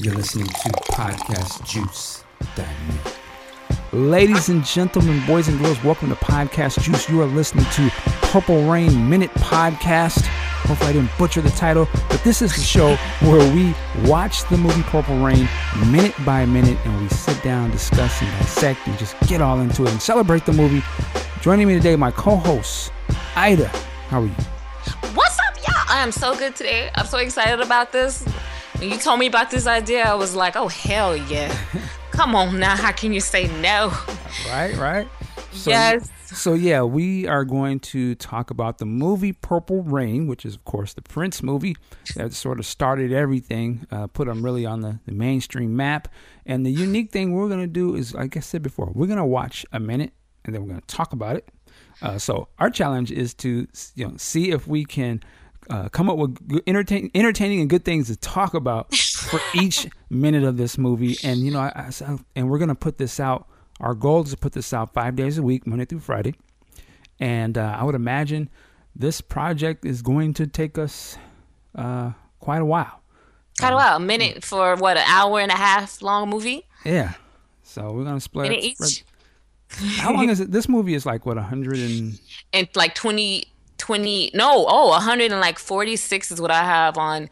You're listening to Podcast Juice. Ladies and gentlemen, boys and girls, welcome to Podcast Juice. You are listening to Purple Rain Minute Podcast. Hopefully, I didn't butcher the title, but this is the show where we watch the movie Purple Rain minute by minute and we sit down, discuss, and dissect and just get all into it and celebrate the movie. Joining me today, my co host, Ida. How are you? What's up, y'all? I am so good today. I'm so excited about this. When you told me about this idea, I was like, oh, hell yeah. Come on now. How can you say no? Right, right. So, yes. So, yeah, we are going to talk about the movie Purple Rain, which is, of course, the Prince movie that sort of started everything, uh, put them really on the, the mainstream map. And the unique thing we're going to do is, like I said before, we're going to watch a minute and then we're going to talk about it. Uh, so, our challenge is to you know see if we can uh, come up with entertain, entertaining and good things to talk about for each minute of this movie. And you know, I, I, and we're gonna put this out. Our goal is to put this out five days a week, Monday through Friday. And uh, I would imagine this project is going to take us uh, quite a while. Quite a while. A minute for what, an hour and a half long movie? Yeah. So we're gonna split. Minute each? spread- How long is it? This movie is like what a hundred and And like 20, 20, no, oh, 146 is what I have on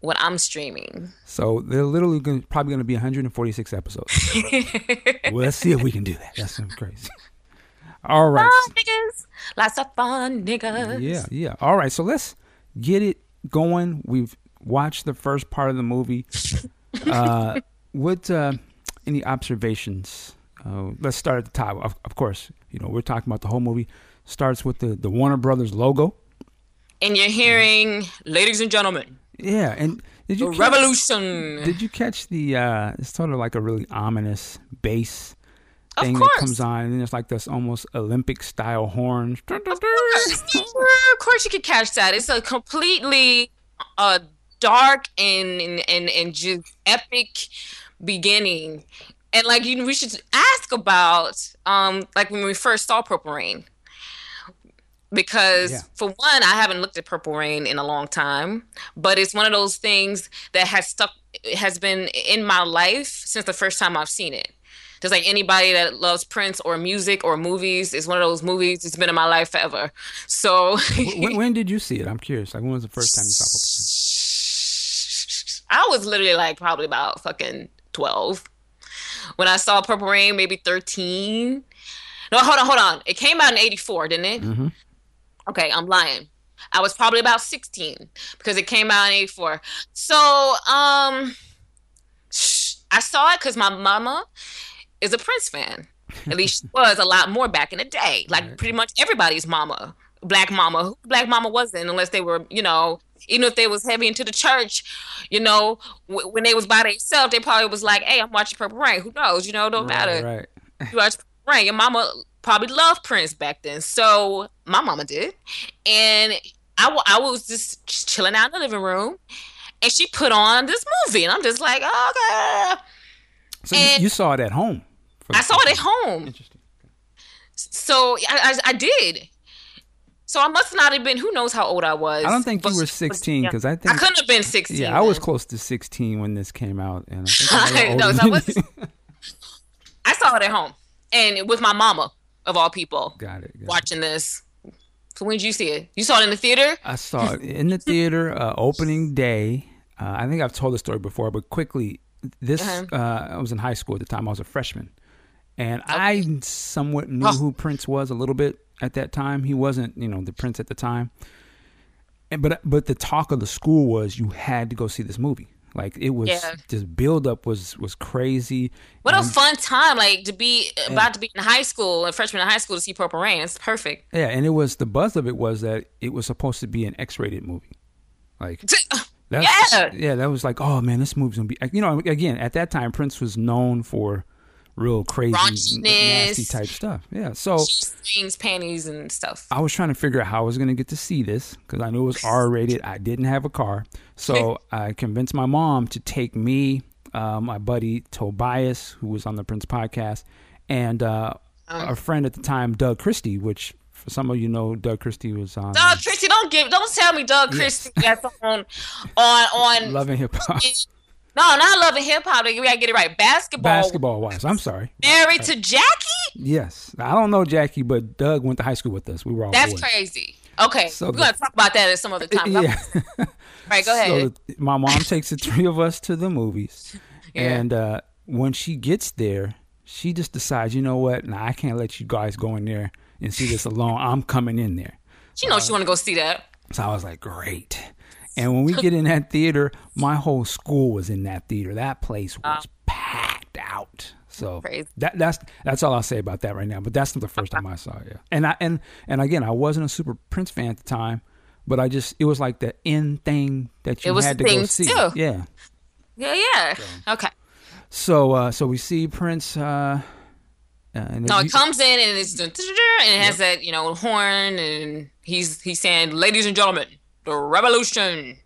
what I'm streaming. so they're literally gonna, probably going to be 146 episodes. well, let's see if we can do that. That's crazy. All right. Fun niggas. Lots of fun niggas. Yeah, yeah. All right. So let's get it going. We've watched the first part of the movie. Uh, what uh, any observations? Uh, let's start at the top. Of, of course, you know we're talking about the whole movie. Starts with the the Warner Brothers logo. And you're hearing, ladies and gentlemen, Yeah, and did the you catch, revolution. Did you catch the? Uh, it's sort of like a really ominous bass thing that comes on, and then there's like this almost Olympic style horn. of course you could catch that. It's a completely uh dark and and and, and just epic beginning. And like you we should ask about um like when we first saw Purple Rain. Because Yeah. for one, I haven't looked at Purple Rain in a long time, but it's one of those things that has stuck has been in my life since the first time I've seen it. Just like anybody that loves Prince or music or movies, it's one of those movies. It's been in my life forever. So when, when did you see it? I'm curious. Like when was the first time you saw Purple Rain? I was literally like probably about fucking 12. When I saw Purple Rain, maybe 13. No, hold on, hold on. It came out in 84, didn't it? Mm-hmm. Okay, I'm lying. I was probably about 16 because it came out in 84. So, um, I saw it because my mama is a Prince fan. At least she was a lot more back in the day. Like Right. pretty much everybody's mama, black mama. Who black mama wasn't unless they were, you know, even if they was heavy into the church, you know, w- when they was by themselves, they probably was like, "Hey, I'm watching Purple Rain." Who knows? You know, don't matter Right, right. you watch Purple Rain. Your mama probably loved Prince back then, so my mama did, and I, I was just chilling out in the living room, and she put on this movie, and I'm just like, okay. So you, And- you saw it at home. I saw first it at home, Interesting. so I, I, I did. So I must not have been. Who knows how old I was? I don't think you were 16 because I I think I couldn't have been 16. yeah, I was close to 16 when this came out, and I think I'm a little No, so I was- I saw it at home, and with my mama of all people Got it. got it. watching this. So when did you see it? You saw it in the theater? I saw it in the theater uh, opening day. Uh, I think I've told the story before, but quickly, this Uh-huh. uh, I was in high school at the time. I was a freshman, and I somewhat knew Oh. who Prince was a little bit at that time. He wasn't, you know, the Prince at the time. And, but but the talk of the school was you had to go see this movie. Like it was Yeah. this build up was was crazy. What a fun time! Like to be about to be in high school, a freshman in high school to see Purple Rain. It's perfect. Yeah, and it was the buzz of it was that it was supposed to be an X-rated movie. Like that's, Yeah. yeah, that was like, oh man, this movie's gonna be. You know, again, at that time, Prince was known for real crazy, nasty type stuff. Yeah, so Jeans, panties, and stuff. I was trying to figure out how I was gonna get to see this because I knew it was R-rated. I didn't have a car, so I convinced my mom to take me, uh, my buddy Tobias, who was on the Prince podcast, and uh, a friend at the time, Doug Christie, which for some of you know, Doug Christie was on Doug Christie, don't give, don't tell me Doug Christie that's on, on, on. Love and Hip Hop. No, not love and hip hop. We gotta get it right. Basketball. Basketball wise, I'm sorry. Married to Jackie. Yes, I don't know Jackie, but Doug went to high school with us. We were all That's boys. crazy. Okay, So we're the- gonna talk about that at some other time. Yeah. Right, go ahead. So my mom takes the three of us to the movies, Yeah. and uh, when she gets there, she just decides, you know what? Nah, I can't let you guys go in there and see this alone. I'm coming in there. she knows she want to go see that. So I was like, great. And when we get in that theater, my whole school was in that theater. That place was packed out. So Crazy. that that's that's all I'll say about that right now. But that's not the first time I saw it. Yeah. And I and and again, I wasn't a super Prince fan at the time, but I just it was like the end thing that you It was had the to go see. too. Yeah. Yeah, yeah. Okay. So uh so we see Prince uh, uh and No, you- it comes in and it's and it has that you know horn and he's he's saying, "Ladies and gentlemen, the revolution."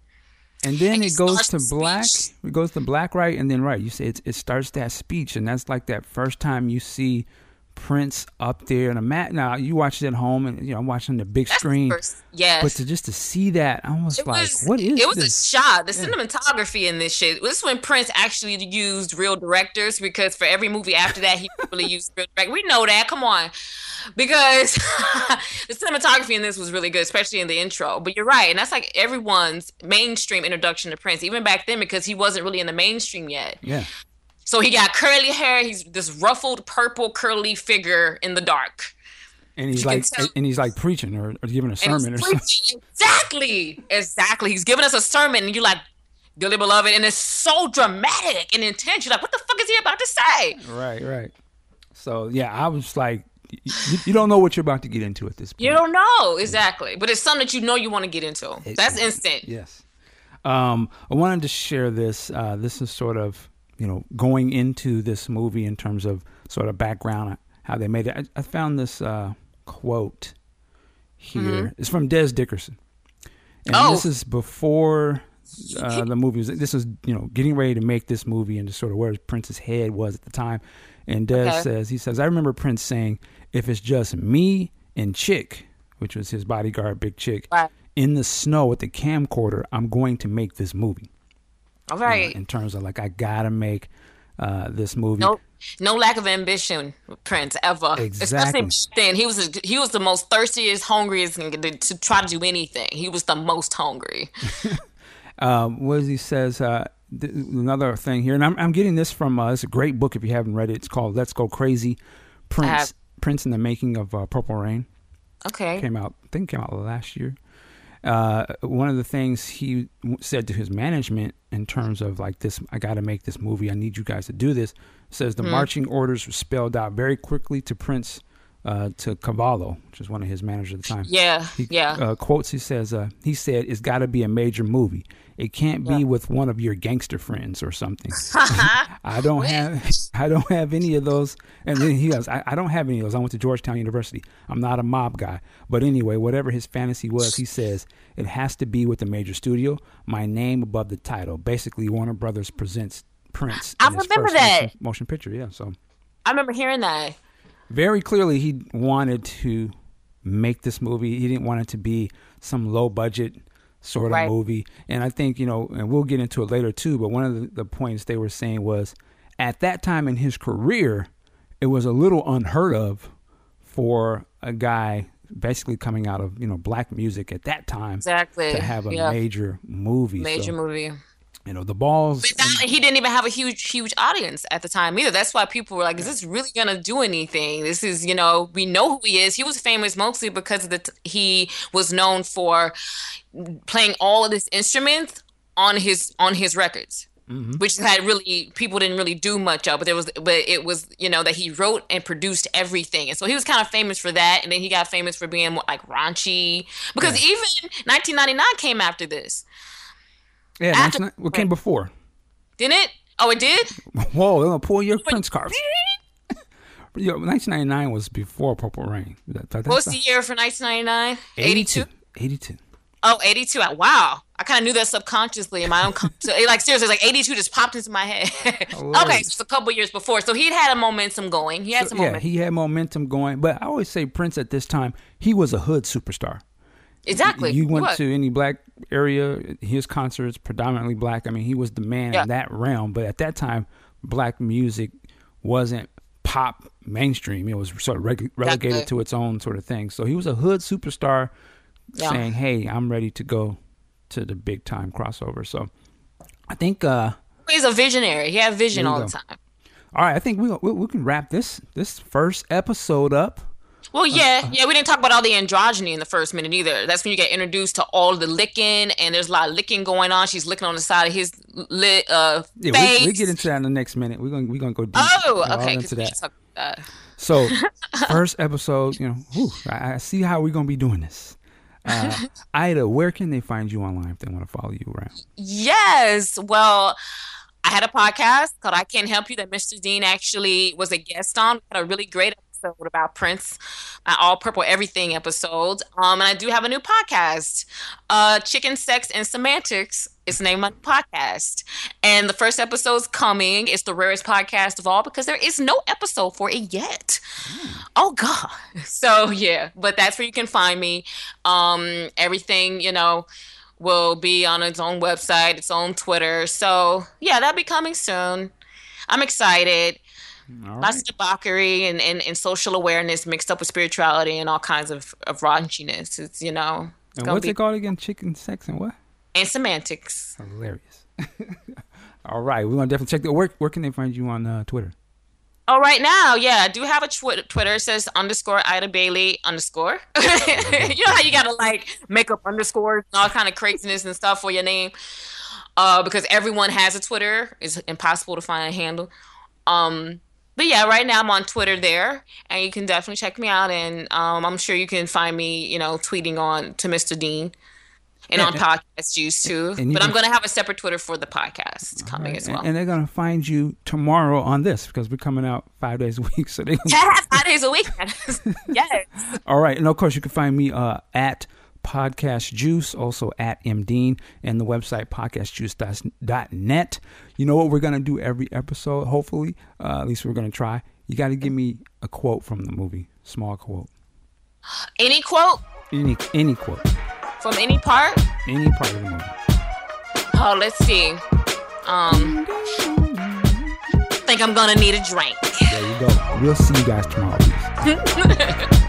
And then And it goes to black. speech. It goes to black, right? And then right, you say it, it starts that speech, and that's like that first time you see Prince up there in a mat. Now you watch it at home, and you know I'm watching the big That's the screen. first- yes. But to just to see that, I was It like, was, "What is it It was this?" a shot. The cinematography in this shit. This is when Prince actually used real directors because for every movie after that, he really used real directors. We know that. Come on. Because the cinematography in this was really good, especially in the intro. But you're right. And that's like everyone's mainstream introduction to Prince, even back then, because he wasn't really in the mainstream yet. yeah, So he got curly hair. He's this ruffled purple curly figure in the dark. and he's like, and he's like preaching or, or giving a sermon or he's something. Exactly. Exactly. He's giving us a sermon, and you're like, dearly beloved, and it's so dramatic and intense. You're like, what the fuck is he about to say? Right, right. So yeah, I was like, you, you don't know what you're about to get into at this point. You don't know exactly, but it's something that you know you want to get into. That's instant. Yes. Um, I wanted to share this. Uh, this is sort of, you know, going into this movie in terms of sort of background, how they made it. I, I found this uh, quote here. It's from Dez Dickerson. And Oh. this is before uh, the movie was, this is, you know, getting ready to make this movie and just sort of where Prince's head was at the time. And Dez Okay. says, he says, I remember Prince saying, if it's just me and Chick, which was his bodyguard, Big Chick, in the snow with the camcorder, I'm going to make this movie. All you know, in terms of like, I gotta make uh, this movie. No, no lack of ambition, Prince ever. Exactly. Especially then, he was he was the most thirstiest, hungriest to, try to do anything. He was the most hungry. Um, what he says? Uh, th- another thing here, and I'm, I'm getting this from. Uh, it's a great book if you haven't read it. It's called "Let's Go Crazy." Prince, have. Prince in the making of uh, Purple Rain Okay. came out. I think it came out last year. Uh, one of the things he w- said to his management in terms of like this, I got to make this movie. I need you guys to do this. Says the Hmm. marching orders were spelled out very quickly to Prince, uh, to Cavallo, which is one of his managers at the time. Yeah. He yeah. uh, quotes. He says, uh, "He said it's got to be a major movie. It can't be with one of your gangster friends or something. I don't have, I don't have any of those." And then he goes, I, "I don't have any of those. I went to Georgetown University. I'm not a mob guy. But anyway, whatever his fantasy was, he says it has to be with a major studio. My name above the title. Basically, Warner Brothers presents Prince. I remember that. motion, motion picture. Yeah, so." I remember hearing that. very clearly he wanted to make this movie. He didn't want it to be some low budget sort of Right. movie. And I think, you know, and we'll get into it later too, but one of the, the points they were saying was at that time in his career, it was a little unheard of for a guy basically coming out of, you know, black music at that time Exactly. to have a yeah. major movie. major So, movie. You know, the balls that, he didn't even have a huge, huge audience at the time either. That's why people were like, "Is this really gonna do anything?" This is, you know, we know who he is. He was famous mostly because of the t- he was known for playing all of his instruments on his on his records, mm-hmm. which had really people didn't really do much of. But there was, but it was, you know, that he wrote and produced everything, and so he was kind of famous for that. And then he got famous for being like raunchy because even 1999 came after this, yeah, after- 19 what came before? didn't it? Oh, it did. Whoa, they're gonna pull your Prince cards. Yo, 1999 was before Purple Rain. That- that- What was that's the year for 1999? 82? 82. Oh, 82. Uh, Wow. I kind of knew that subconsciously in my own. Con- so, like, seriously, like 82 just popped into my head. okay, so it's a couple years before. So he'd had a momentum going. He had some yeah, momentum. he had momentum going. But I always say Prince at this time, he was a hood superstar. Exactly. You went to any black area, his concerts predominantly black. I mean, he was the man Yeah. in that realm. But at that time, black music wasn't pop mainstream. It was sort of relegated to its own sort of thing. So he was a hood superstar Yeah. saying, "Hey, I'm ready to go to the big time crossover." So I think uh He's a visionary. He had vision all go. the time. all right, I think we we, we can wrap this this first episode up. Well, yeah, yeah. We didn't talk about all the androgyny in the first minute either. That's when you get introduced to all the licking, and there's a lot of licking going on. She's licking on the side of his lit uh, Yeah, face. we, we get into that in the next minute. We're gonna we're gonna go deep. oh, okay. into that. that. So, first episode, you know, whew, I, I see how we're gonna be doing this. Uh, Ida, where can they find you online if they want to follow you around? Yes. Well, I had a podcast called I Can't Help You that Mr. Dean actually was a guest on. We had a really great episode about Prince, my All Purple Everything episode. Um, and I do have a new podcast, uh, Chicken Sex and Semantics. It's named my podcast. And the first episode's coming. It's the rarest podcast of all because there is no episode for it yet. Oh God. So yeah, but that's where you can find me. Um, everything, you know, will be on its own website, its own Twitter. So yeah, that'll be coming soon. I'm excited. All Lots right. of debauchery and, and, and social awareness mixed up with spirituality and all kinds of, of raunchiness. It's you know it's And what's be it called again? Chicken sex and what? and semantics. Hilarious. All right, we're gonna definitely check that. Where where can they find you on uh, Twitter? Oh, right now, yeah, I do have a twi- Twitter. It says underscore Ida Bailey underscore. you know how you gotta like make up underscores and all kind of craziness and stuff for your name, uh, because everyone has a Twitter. It's impossible to find a handle. Um, but yeah, right now I'm on Twitter there, and you can definitely check me out. And um, I'm sure you can find me, you know, tweeting on to Mr. Dean. And on podcast juice too, but I'm gonna have a separate Twitter for the podcast coming as well. And, they're gonna find you tomorrow on this because we're coming out five days a week. So they. Five days a week. yes. All right, and of course you can find me uh, at Podcast Juice, also at mdean, and the website podcastjuice.net. You know what we're gonna do every episode? Hopefully, uh, at least we're gonna try. You got to give me a quote from the movie, small quote, Any quote any any quote, from any part? any part of the movie. Oh, let's see. Um, think I'm gonna need a drink. There you go. We'll see you guys tomorrow.